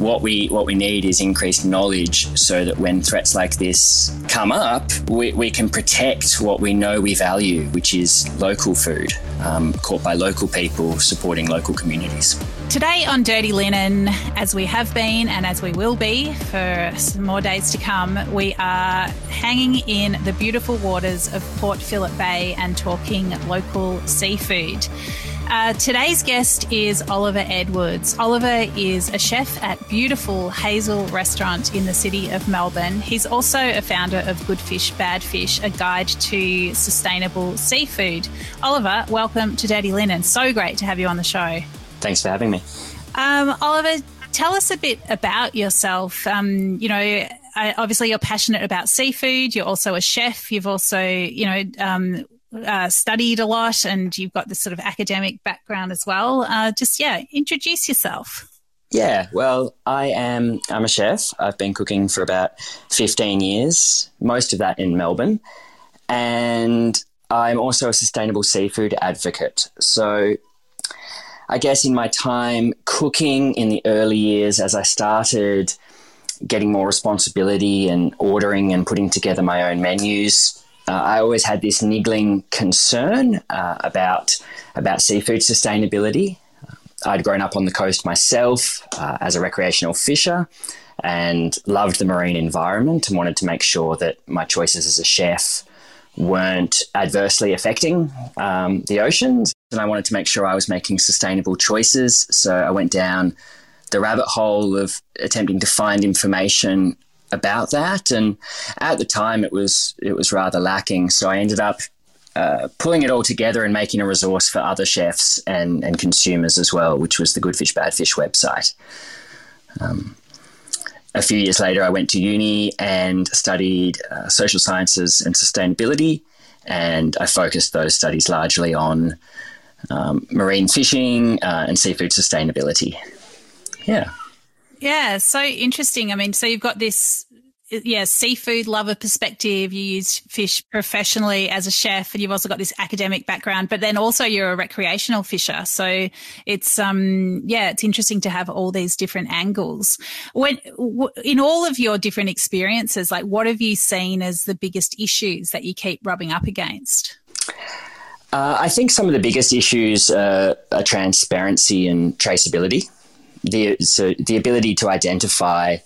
what we what we need is increased knowledge so that when threats like this come up, we, we can protect what we know we value, which is local food, um, caught by local people, supporting local communities. Today on Dirty Linen, as we have been and as we will be for some more days to come, we are hanging in the beautiful waters of Port Phillip Bay and talking local seafood. Uh, today's guest is Oliver Edwards. Oliver is a chef at beautiful Hazel Restaurant in the city of Melbourne. He's also a founder of Good Fish, Bad Fish, a guide to sustainable seafood. Oliver, welcome to Dirty Linen. So great to have you on the show. Thanks for having me. Um, Oliver, tell us a bit about yourself. Um, you know, obviously you're passionate about seafood. You're also a chef. You've also, you know, um, uh, studied a lot and you've got this sort of academic background as well. Uh, just, yeah, introduce yourself. Yeah, well, I am I'm a chef. I've been cooking for about 15 years, most of that in Melbourne. And I'm also a sustainable seafood advocate. So I guess in my time cooking in the early years as I started getting more responsibility and ordering and putting together my own menus, uh, I always had this niggling concern uh, about about seafood sustainability. I'd grown up on the coast myself uh, as a recreational fisher and loved the marine environment and wanted to make sure that my choices as a chef weren't adversely affecting um, the oceans. And I wanted to make sure I was making sustainable choices. So I went down the rabbit hole of attempting to find information about that. And at the time, it was it was rather lacking. So I ended up uh, pulling it all together and making a resource for other chefs and, and consumers as well, which was the Good Fish Bad Fish website. Um, a few years later, I went to uni and studied uh, social sciences and sustainability, and I focused those studies largely on um, marine fishing uh, and seafood sustainability. Yeah. Yeah, so interesting. I mean, so you've got this yeah, seafood lover perspective. You use fish professionally as a chef, and you've also got this academic background. But then also you're a recreational fisher, so it's um yeah, it's interesting to have all these different angles. When w- in all of your different experiences, like what have you seen as the biggest issues that you keep rubbing up against? Uh, I think some of the biggest issues uh, are transparency and traceability the so the ability to identify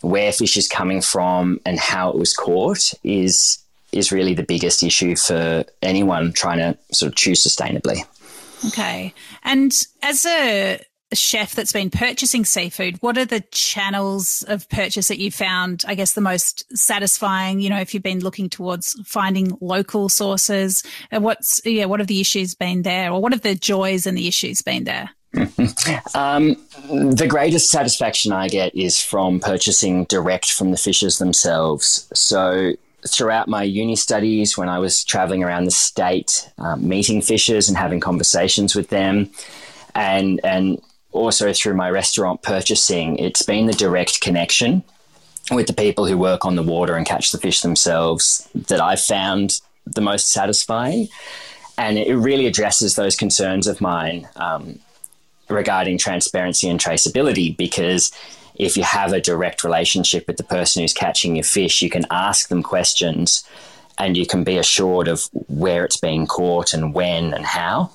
where fish is coming from and how it was caught is is really the biggest issue for anyone trying to sort of choose sustainably. Okay. And as a chef that's been purchasing seafood, what are the channels of purchase that you found, I guess, the most satisfying? You know, if you've been looking towards finding local sources, uh, what's, yeah, what have the issues been there or what have the joys and the issues been there? Um, the greatest satisfaction I get is from purchasing direct from the fishers themselves. So, throughout my uni studies, when I was traveling around the state, um, meeting fishers and having conversations with them, and and also through my restaurant purchasing, it's been the direct connection with the people who work on the water and catch the fish themselves that I've found the most satisfying. And it really addresses those concerns of mine. Um, regarding transparency and traceability because if you have a direct relationship with the person who's catching your fish, you can ask them questions and you can be assured of where it's being caught and when and how.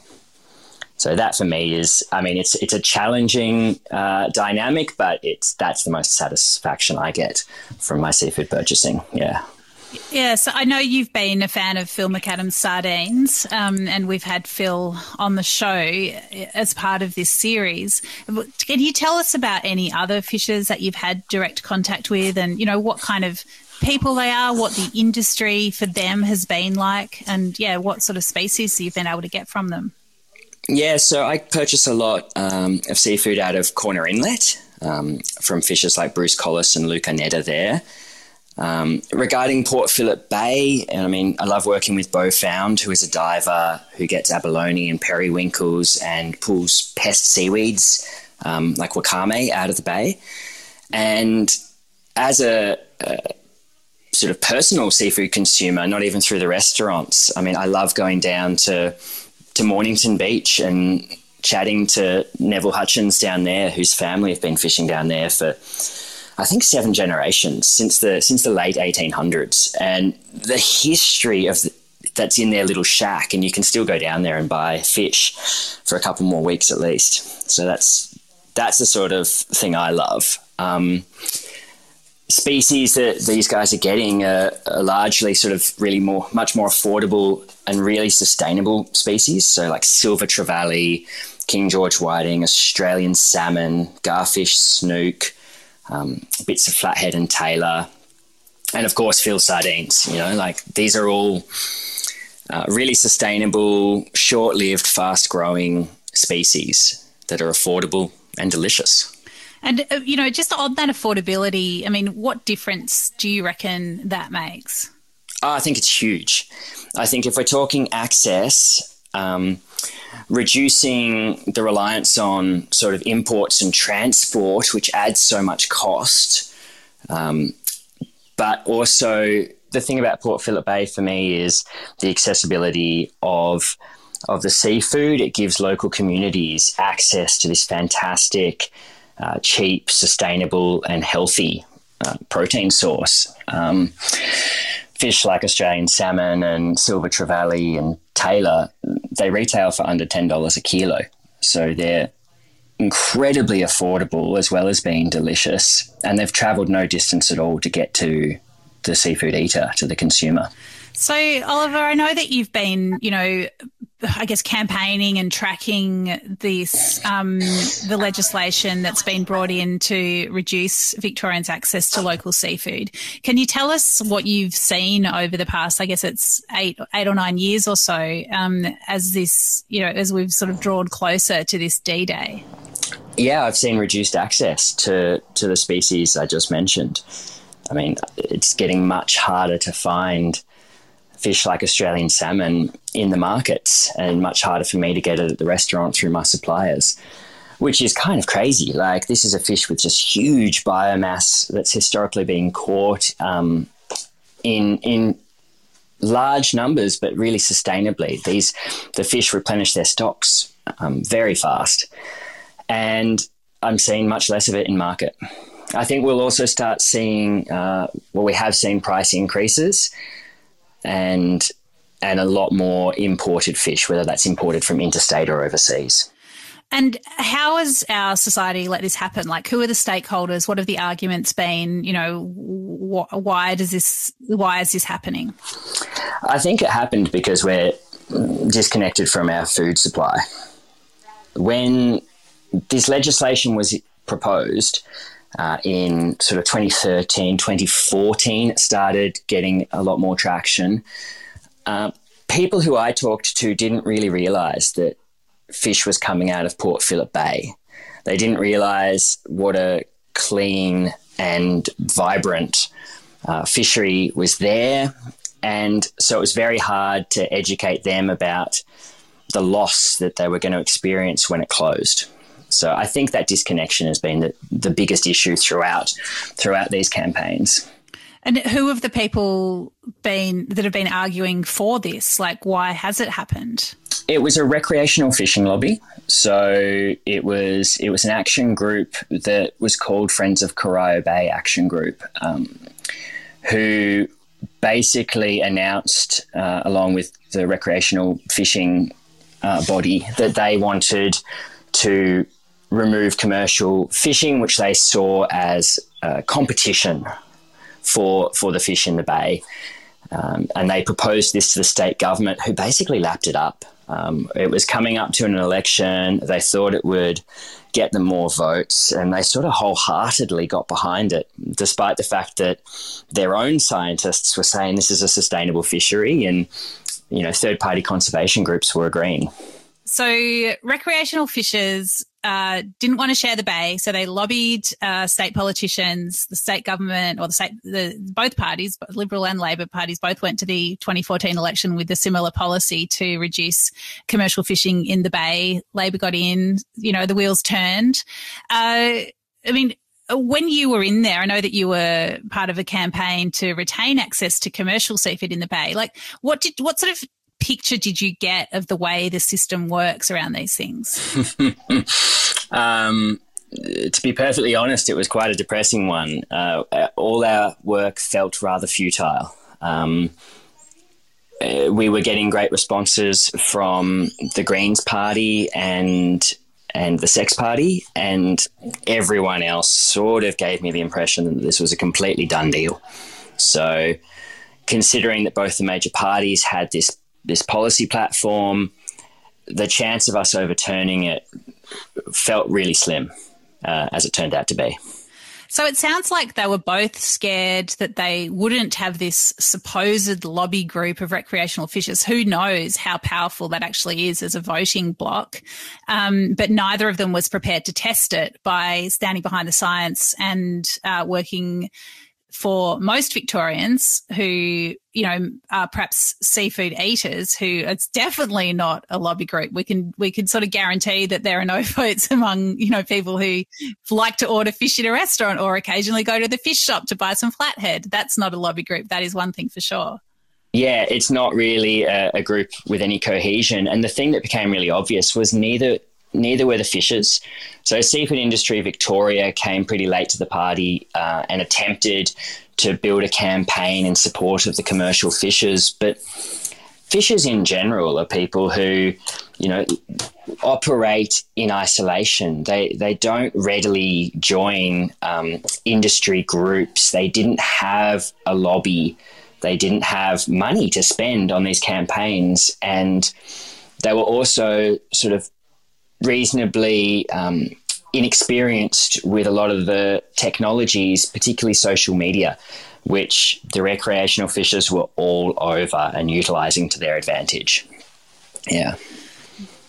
So that for me is, I mean, it's it's a challenging uh, dynamic, but it's that's the most satisfaction I get from my seafood purchasing. Yeah. Yes, I know you've been a fan of Phil McAdam's sardines, um, and we've had Phil on the show as part of this series. Can you tell us about any other fishers that you've had direct contact with, and you know what kind of people they are, what the industry for them has been like, and yeah, what sort of species you've been able to get from them? Yeah, so I purchase a lot um, of seafood out of Corner Inlet um, from fishers like Bruce Collis and Luca Netta there. Um, regarding Port Phillip Bay, and I mean, I love working with Beau Found, who is a diver who gets abalone and periwinkles and pulls pest seaweeds um, like wakame out of the bay. And as a, a, sort of personal seafood consumer, not even through the restaurants, I mean, I love going down to to Mornington Beach and chatting to Neville Hutchins down there, whose family have been fishing down there for I think seven generations since the since the late 1800s, and the history of the, that's in their little shack, and you can still go down there and buy fish for a couple more weeks at least. So that's that's the sort of thing I love. Um, species that these guys are getting are, are, largely sort of really more, much more affordable and really sustainable species. So like silver trevally, King George whiting, Australian salmon, garfish, snook, um, bits of flathead and tailor, and of course Phil sardines. You know, like these are all uh, really sustainable, short-lived, fast-growing species that are affordable and delicious. And, uh, you know, just on that affordability, I mean, what difference do you reckon that makes? Oh, I think it's huge. I think if we're talking access, um, reducing the reliance on sort of imports and transport, which adds so much cost, um, but also the thing about Port Phillip Bay for me is the accessibility of of the seafood. It gives local communities access to this fantastic uh, cheap, sustainable, and healthy uh, protein source. Um, fish like Australian salmon and silver trevally and tailor, they retail for under $10 a kilo. So they're incredibly affordable as well as being delicious. And they've traveled no distance at all to get to the seafood eater, to the consumer. So, Oliver, I know that you've been, you know, I guess campaigning and tracking this um, the legislation that's been brought in to reduce Victorians' access to local seafood. Can you tell us what you've seen over the past? I guess it's eight eight or nine years or so um, as this you know as we've sort of drawn closer to this D Day. Yeah, I've seen reduced access to to the species I just mentioned. I mean, it's getting much harder to find fish like Australian salmon in the markets and much harder for me to get it at the restaurant through my suppliers, which is kind of crazy. Like, this is a fish with just huge biomass that's historically been caught um, in, in large numbers, but really sustainably. These, the fish replenish their stocks um, very fast. And I'm seeing much less of it in market. I think we'll also start seeing, uh, well, we have seen price increases and and a lot more imported fish, whether that's imported from interstate or overseas. And how has our society let this happen? Like, who are the stakeholders? What have the arguments been? You know, wh- why does this? Why is this happening? I think it happened because we're disconnected from our food supply. When this legislation was proposed, uh, in sort of 2013, 2014, it started getting a lot more traction. Uh, people who I talked to didn't really realize that fish was coming out of Port Phillip Bay. They didn't realize what a clean and vibrant uh, fishery was there. And so it was very hard to educate them about the loss that they were going to experience when it closed. So I think that disconnection has been the, the biggest issue throughout throughout these campaigns. And who have the people been that have been arguing for this? Like, why has it happened? It was a recreational fishing lobby. So it was it was an action group that was called Friends of Corio Bay Action Group, um, who basically announced, uh, along with the recreational fishing uh, body, that they wanted to remove commercial fishing, which they saw as competition for for the fish in the bay. Um, and they proposed this to the state government, who basically lapped it up. Um, it was coming up to an election. They thought it would get them more votes, and they sort of wholeheartedly got behind it, despite the fact that their own scientists were saying this is a sustainable fishery, and you know third party conservation groups were agreeing. So recreational fishers uh, didn't want to share the bay, so they lobbied uh, state politicians, the state government, or the state, the both parties, Liberal and Labor parties, both went to the 2014 election with a similar policy to reduce commercial fishing in the bay. Labor got in, you know, the wheels turned. Uh, I mean, when you were in there, I know that you were part of a campaign to retain access to commercial seafood in the bay. Like, what did what sort of picture did you get of the way the system works around these things? um, to be perfectly honest, it was quite a depressing one. Uh, all our work felt rather futile. Um, uh, we were getting great responses from the Greens Party and and the Sex Party, and everyone else sort of gave me the impression that this was a completely done deal. So, considering that both the major parties had this this policy platform, the chance of us overturning it felt really slim, uh, as it turned out to be. So it sounds like they were both scared that they wouldn't have this supposed lobby group of recreational fishers. Who knows how powerful that actually is as a voting bloc? Um, but neither of them was prepared to test it by standing behind the science and uh, working for most Victorians who, you know, are perhaps seafood eaters, who it's definitely not a lobby group. We can we can sort of guarantee that there are no votes among, you know, people who like to order fish in a restaurant or occasionally go to the fish shop to buy some flathead. That's not a lobby group. That is one thing for sure. Yeah, it's not really a, a group with any cohesion. And the thing that became really obvious was neither neither were the fishers. So Seafood Industry Victoria came pretty late to the party uh, and attempted to build a campaign in support of the commercial fishers, but fishers in general are people who, you know, operate in isolation. They they don't readily join um, industry groups. They didn't have a lobby. They didn't have money to spend on these campaigns, and they were also sort of reasonably um, inexperienced with a lot of the technologies, particularly social media, which the recreational fishers were all over and utilizing to their advantage. Yeah.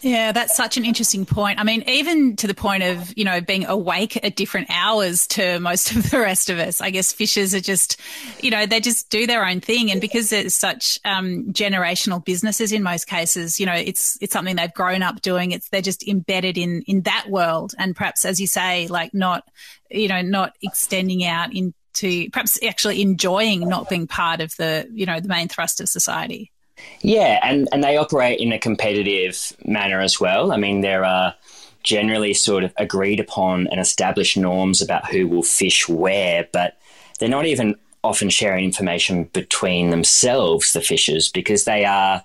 Yeah, that's such an interesting point. I mean, even to the point of, you know, being awake at different hours to most of the rest of us. I guess fishers are just, you know, they just do their own thing. And because it's such um, generational businesses in most cases, you know, it's it's something they've grown up doing. It's they're just embedded in in that world. And perhaps, as you say, like not, you know, not extending out into perhaps actually enjoying not being part of the, you know, the main thrust of society. Yeah, and, and they operate in a competitive manner as well. I mean, there are generally sort of agreed upon and established norms about who will fish where, but they're not even often sharing information between themselves, the fishers, because they are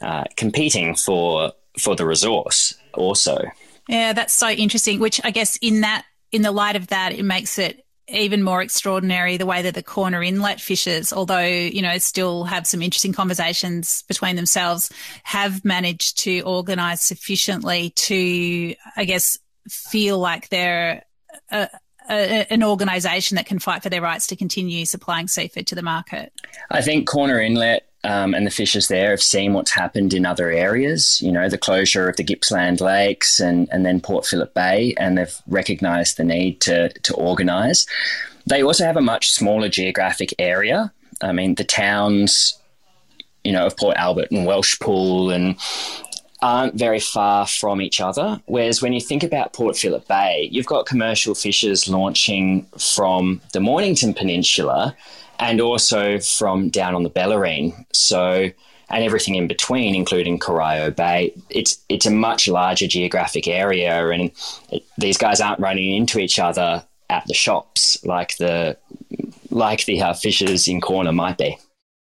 uh, competing for for the resource also. Yeah, that's so interesting. Which I guess in that in the light of that, it makes it even more extraordinary the way that the corner inlet fishers, although, you know, still have some interesting conversations between themselves, have managed to organise sufficiently to, I guess, feel like they're a, a, an organisation that can fight for their rights to continue supplying seafood to the market. I think Corner Inlet um, and the fishers there have seen what's happened in other areas, you know, the closure of the Gippsland Lakes and, and then Port Phillip Bay, and they've recognised the need to, to organise. They also have a much smaller geographic area. I mean, the towns, you know, of Port Albert and Welshpool and aren't very far from each other. Whereas when you think about Port Phillip Bay, you've got commercial fishers launching from the Mornington Peninsula and also from down on the Bellarine. So, and everything in between, including Corio Bay. It's it's a much larger geographic area, and it, these guys aren't running into each other at the shops like the like the uh, fishers in corner might be.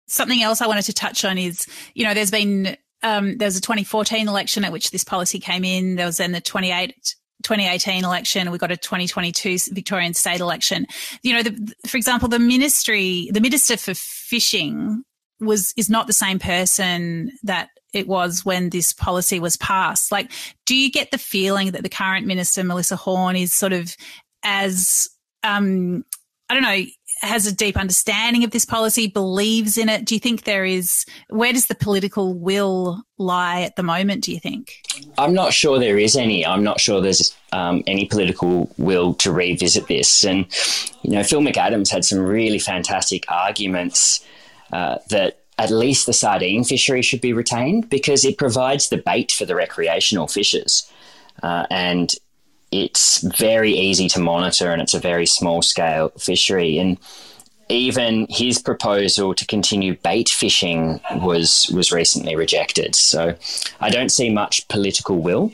Something else I wanted to touch on is, you know, there's been um, there was a 2014 election at which this policy came in. There was then the 28 2018 election, we got a 2022 Victorian state election. You know, the, for example, the ministry, the minister for fishing was is not the same person that it was when this policy was passed. Like, do you get the feeling that the current minister, Melissa Horne, is sort of as um, I don't know, has a deep understanding of this policy, believes in it? Do you think there is, where does the political will lie at the moment, do you think? I'm not sure there is any. I'm not sure there's um, any political will to revisit this. And, you know, Phil McAdams had some really fantastic arguments uh, that at least the sardine fishery should be retained because it provides the bait for the recreational fishers. Uh, and it's very easy to monitor and it's a very small scale fishery. And even his proposal to continue bait fishing was was recently rejected. So I don't see much political will,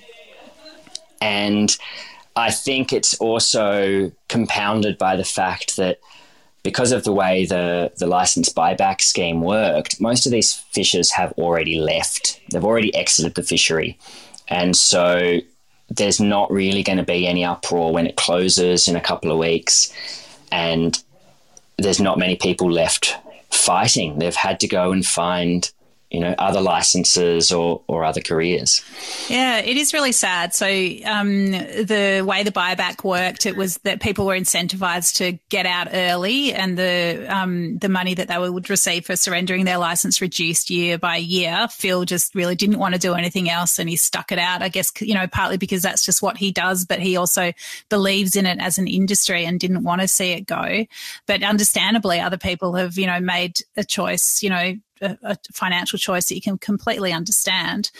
and I think it's also compounded by the fact that because of the way the the license buyback scheme worked, most of these fishers have already left. They've already exited the fishery, and so there's not really going to be any uproar when it closes in a couple of weeks, and there's not many people left fighting. They've had to go and find you know other licenses or or other careers. Yeah, it is really sad. So um, the way the buyback worked, it was that people were incentivized to get out early, and the um, the money that they would receive for surrendering their license reduced year by year. Phil just really didn't want to do anything else, and he stuck it out. I guess you know partly because that's just what he does, but he also believes in it as an industry and didn't want to see it go. But understandably, other people have you know made a choice, you know, a, financial choice that you can completely understand.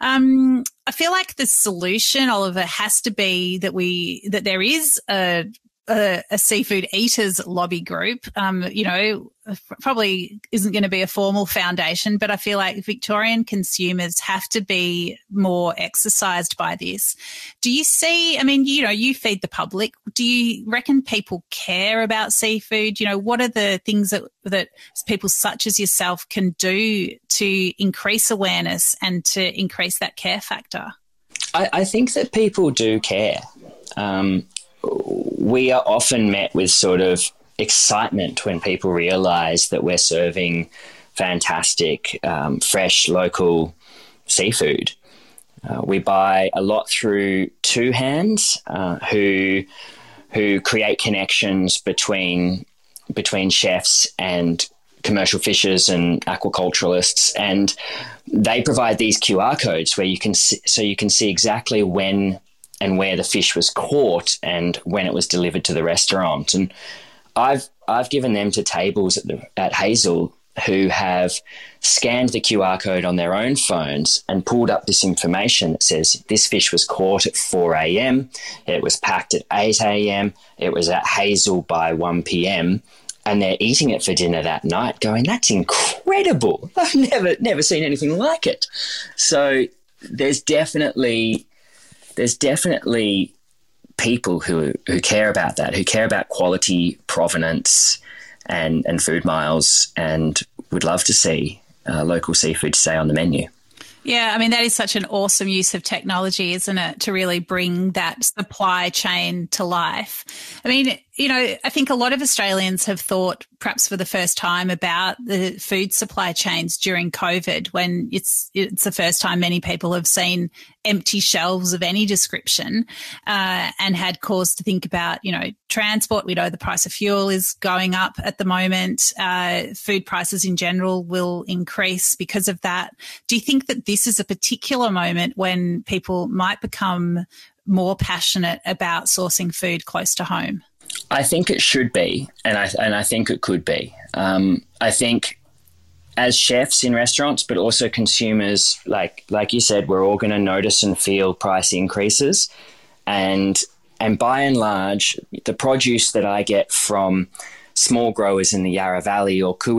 Um, I feel like the solution, Oliver, has to be that we that there is a a, a seafood eaters lobby group. Um, you know, probably isn't going to be a formal foundation, but I feel like Victorian consumers have to be more exercised by this. Do you see? I mean, you know, you feed the public. Do you reckon people care about seafood? You know, what are the things that that people such as yourself can do to increase awareness and to increase that care factor? I, I think that people do care. Um, we are often met with sort of excitement when people realize that we're serving fantastic, um, fresh, local seafood. Uh, we buy a lot through Two Hands, uh, who who create connections between between chefs and commercial fishers and aquaculturalists, and they provide these QR codes where you can see, so you can see exactly when and where the fish was caught and when it was delivered to the restaurant. And I've I've given them to tables at the at Hazel who have scanned the QR code on their own phones and pulled up this information that says this fish was caught at 4 a.m., it was packed at 8 a.m., it was at Hazel by 1 p.m., and they're eating it for dinner that night, going, "That's incredible! I've never never seen anything like it." So there's definitely there's definitely people who who care about that, who care about quality, provenance, and and food miles, and would love to see uh, local seafood stay on the menu. Yeah, I mean, that is such an awesome use of technology, isn't it? To really bring that supply chain to life. I mean, you know, I think a lot of Australians have thought, perhaps for the first time, about the food supply chains during COVID, when it's it's the first time many people have seen empty shelves of any description, uh, and had cause to think about, you know, transport. We know the price of fuel is going up at the moment. Uh, food prices in general will increase because of that. Do you think that this is a particular moment when people might become more passionate about sourcing food close to home? I think it should be, and I and I think it could be. Um, I think as chefs in restaurants, but also consumers, like like you said, we're all going to notice and feel price increases, and and by and large, the produce that I get from small growers in the Yarra Valley or Koo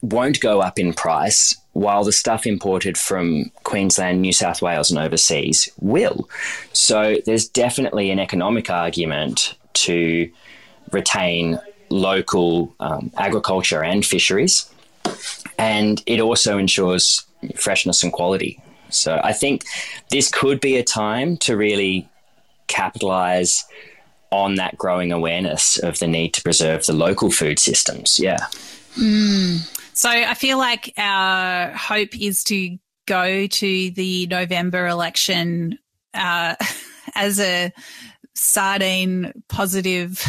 won't go up in price, while the stuff imported from Queensland, New South Wales, and overseas will. So there's definitely an economic argument to retain local um, agriculture and fisheries. And it also ensures freshness and quality. So I think this could be a time to really capitalize on that growing awareness of the need to preserve the local food systems. Yeah. Mm. So I feel like our hope is to go to the November election uh, as a sardine positive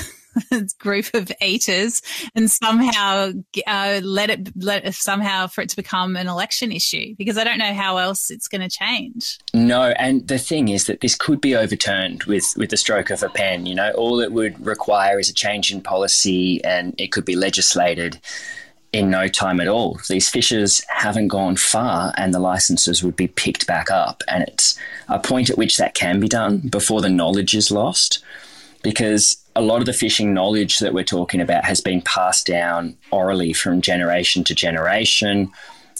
group of eaters and somehow uh, let it let somehow for it to become an election issue because I don't know how else it's going to change. No, and the thing is that this could be overturned with with the stroke of a pen. You know, all it would require is a change in policy, and it could be legislated in no time at all. These fishers haven't gone far, and the licenses would be picked back up. And it's a point at which that can be done before the knowledge is lost. because a lot of the fishing knowledge that we're talking about has been passed down orally from generation to generation,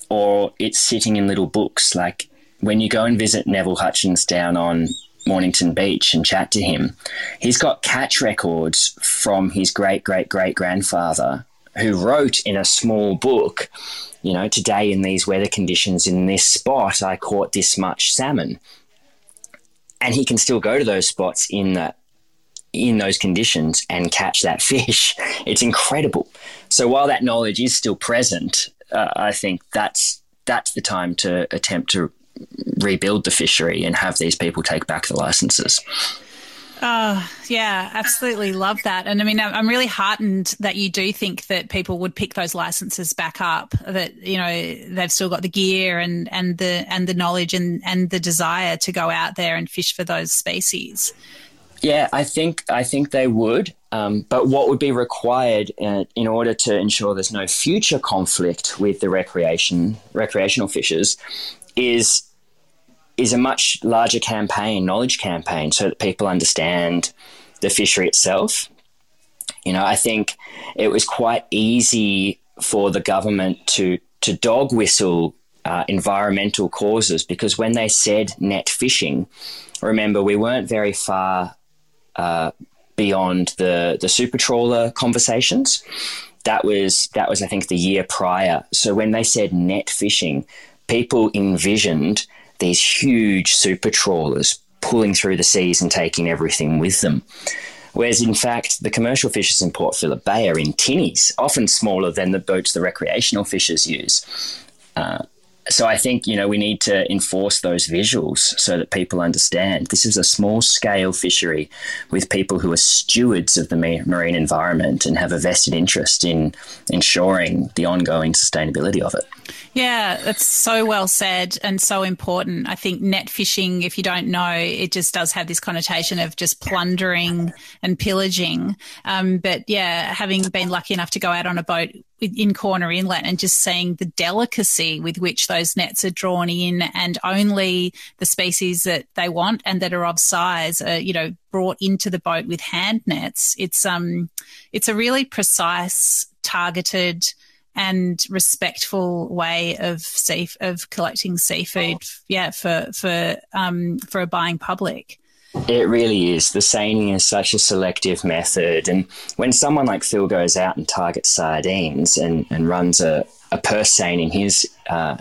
or it's sitting in little books. Like when you go and visit Neville Hutchins down on Mornington Beach and chat to him, he's got catch records from his great great great grandfather who wrote in a small book, you know, today in these weather conditions in this spot, I caught this much salmon. And he can still go to those spots in that in those conditions and catch that fish. It's incredible. So while that knowledge is still present, uh, I think that's that's the time to attempt to rebuild the fishery and have these people take back the licenses. Oh, yeah, absolutely love that. And I mean, I'm really heartened that you do think that people would pick those licenses back up, that, you know, they've still got the gear and, and the, and the knowledge and, and the desire to go out there and fish for those species. Yeah, I think, I think they would. Um, but what would be required uh, in order to ensure there's no future conflict with the recreation, recreational fishers is is a much larger campaign, knowledge campaign, so that people understand the fishery itself. You know, I think it was quite easy for the government to to dog whistle uh, environmental causes because when they said net fishing, remember we weren't very far uh, beyond the the super trawler conversations. That was that was I think the year prior. So when they said net fishing, people envisioned these huge super trawlers pulling through the seas and taking everything with them. Whereas, in fact, the commercial fishers in Port Phillip Bay are in tinnies, often smaller than the boats the recreational fishers use. Uh, so I think you know we need to enforce those visuals so that people understand this is a small scale fishery with people who are stewards of the marine environment and have a vested interest in ensuring the ongoing sustainability of it. Yeah, that's so well said and so important. I think net fishing, if you don't know, it just does have this connotation of just plundering and pillaging. Um, but yeah, having been lucky enough to go out on a boat in Corner Inlet and just seeing the delicacy with which those nets are drawn in and only the species that they want and that are of size are, you know, brought into the boat with hand nets. It's, um, it's a really precise, targeted, and respectful way of safe of collecting seafood. Yeah, for for um, for a buying public. It really is. The seining is such a selective method. And when someone like Phil goes out and targets sardines and, and runs a, a purse seine in his uh,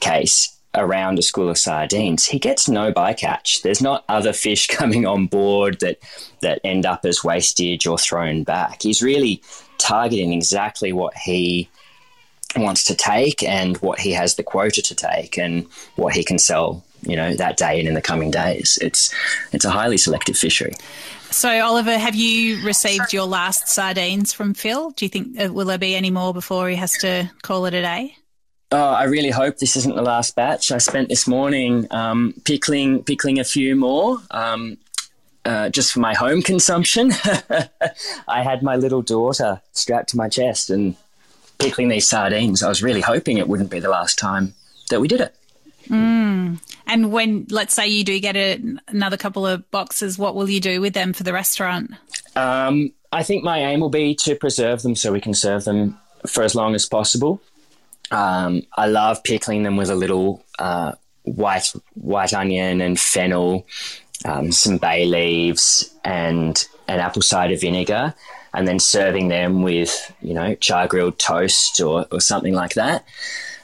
case around a school of sardines, he gets no bycatch. There's not other fish coming on board that, that end up as wastage or thrown back. He's really targeting exactly what he wants to take and what he has the quota to take and what he can sell you know that day and in the coming days. It's it's a highly selective fishery. So, Oliver, have you received your last sardines from Phil? Do you think uh, will there be any more before he has to call it a day? Oh, I really hope this isn't the last batch. I spent this morning um, pickling pickling a few more. Um, uh, just for my home consumption, I had my little daughter strapped to my chest and pickling these sardines. I was really hoping it wouldn't be the last time that we did it. Mm. And when, let's say, you do get a, another couple of boxes, what will you do with them for the restaurant? Um, I think my aim will be to preserve them so we can serve them for as long as possible. Um, I love pickling them with a little uh, white white onion and fennel, um, some bay leaves, and an apple cider vinegar, and then serving them with you know char grilled toast or, or something like that.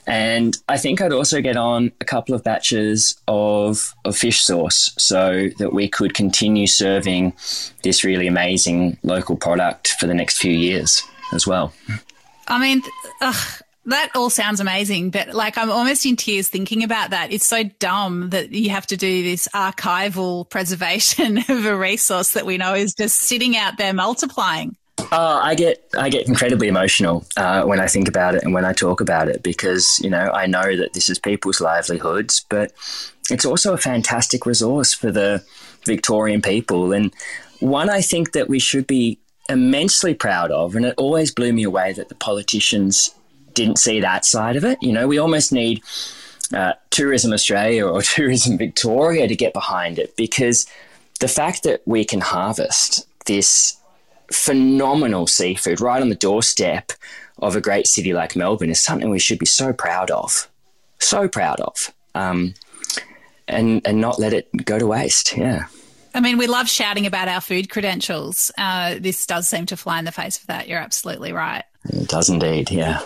And I think I'd also get on a couple of batches of, of fish sauce so that we could continue serving this really amazing local product for the next few years as well. I mean, ugh, that all sounds amazing, but like I'm almost in tears thinking about that. It's so dumb that you have to do this archival preservation of a resource that we know is just sitting out there multiplying. Oh, I get I get incredibly emotional uh, when I think about it and when I talk about it because you know I know that this is people's livelihoods, but it's also a fantastic resource for the Victorian people and one I think that we should be immensely proud of. And it always blew me away that the politicians didn't see that side of it. You know, we almost need uh, Tourism Australia or Tourism Victoria to get behind it because the fact that we can harvest this phenomenal seafood right on the doorstep of a great city like Melbourne is something we should be so proud of, so proud of, um, and and not let it go to waste. Yeah. I mean, we love shouting about our food credentials. Uh, this does seem to fly in the face of that. You're absolutely right. It does indeed. Yeah.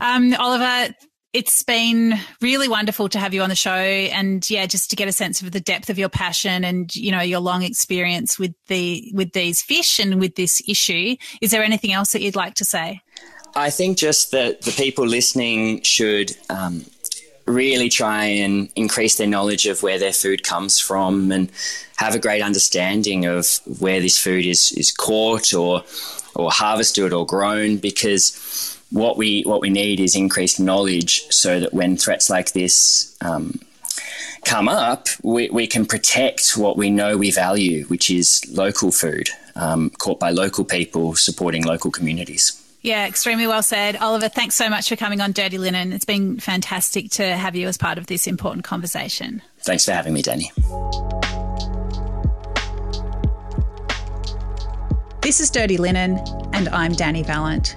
Um, Oliver, it's been really wonderful to have you on the show and yeah just to get a sense of the depth of your passion and you know your long experience with the with these fish and with this issue. Is there anything else that you'd like to say? I think just that the people listening should um, really try and increase their knowledge of where their food comes from and have a great understanding of where this food is is caught or or harvested or grown because what we what we need is increased knowledge so that when threats like this um, come up, we, we can protect what we know we value, which is local food, um, caught by local people, supporting local communities. Yeah, extremely well said. Oliver, thanks so much for coming on Dirty Linen. It's been fantastic to have you as part of this important conversation. Thanks for having me, Dani. This is Dirty Linen, and I'm Dani Valent.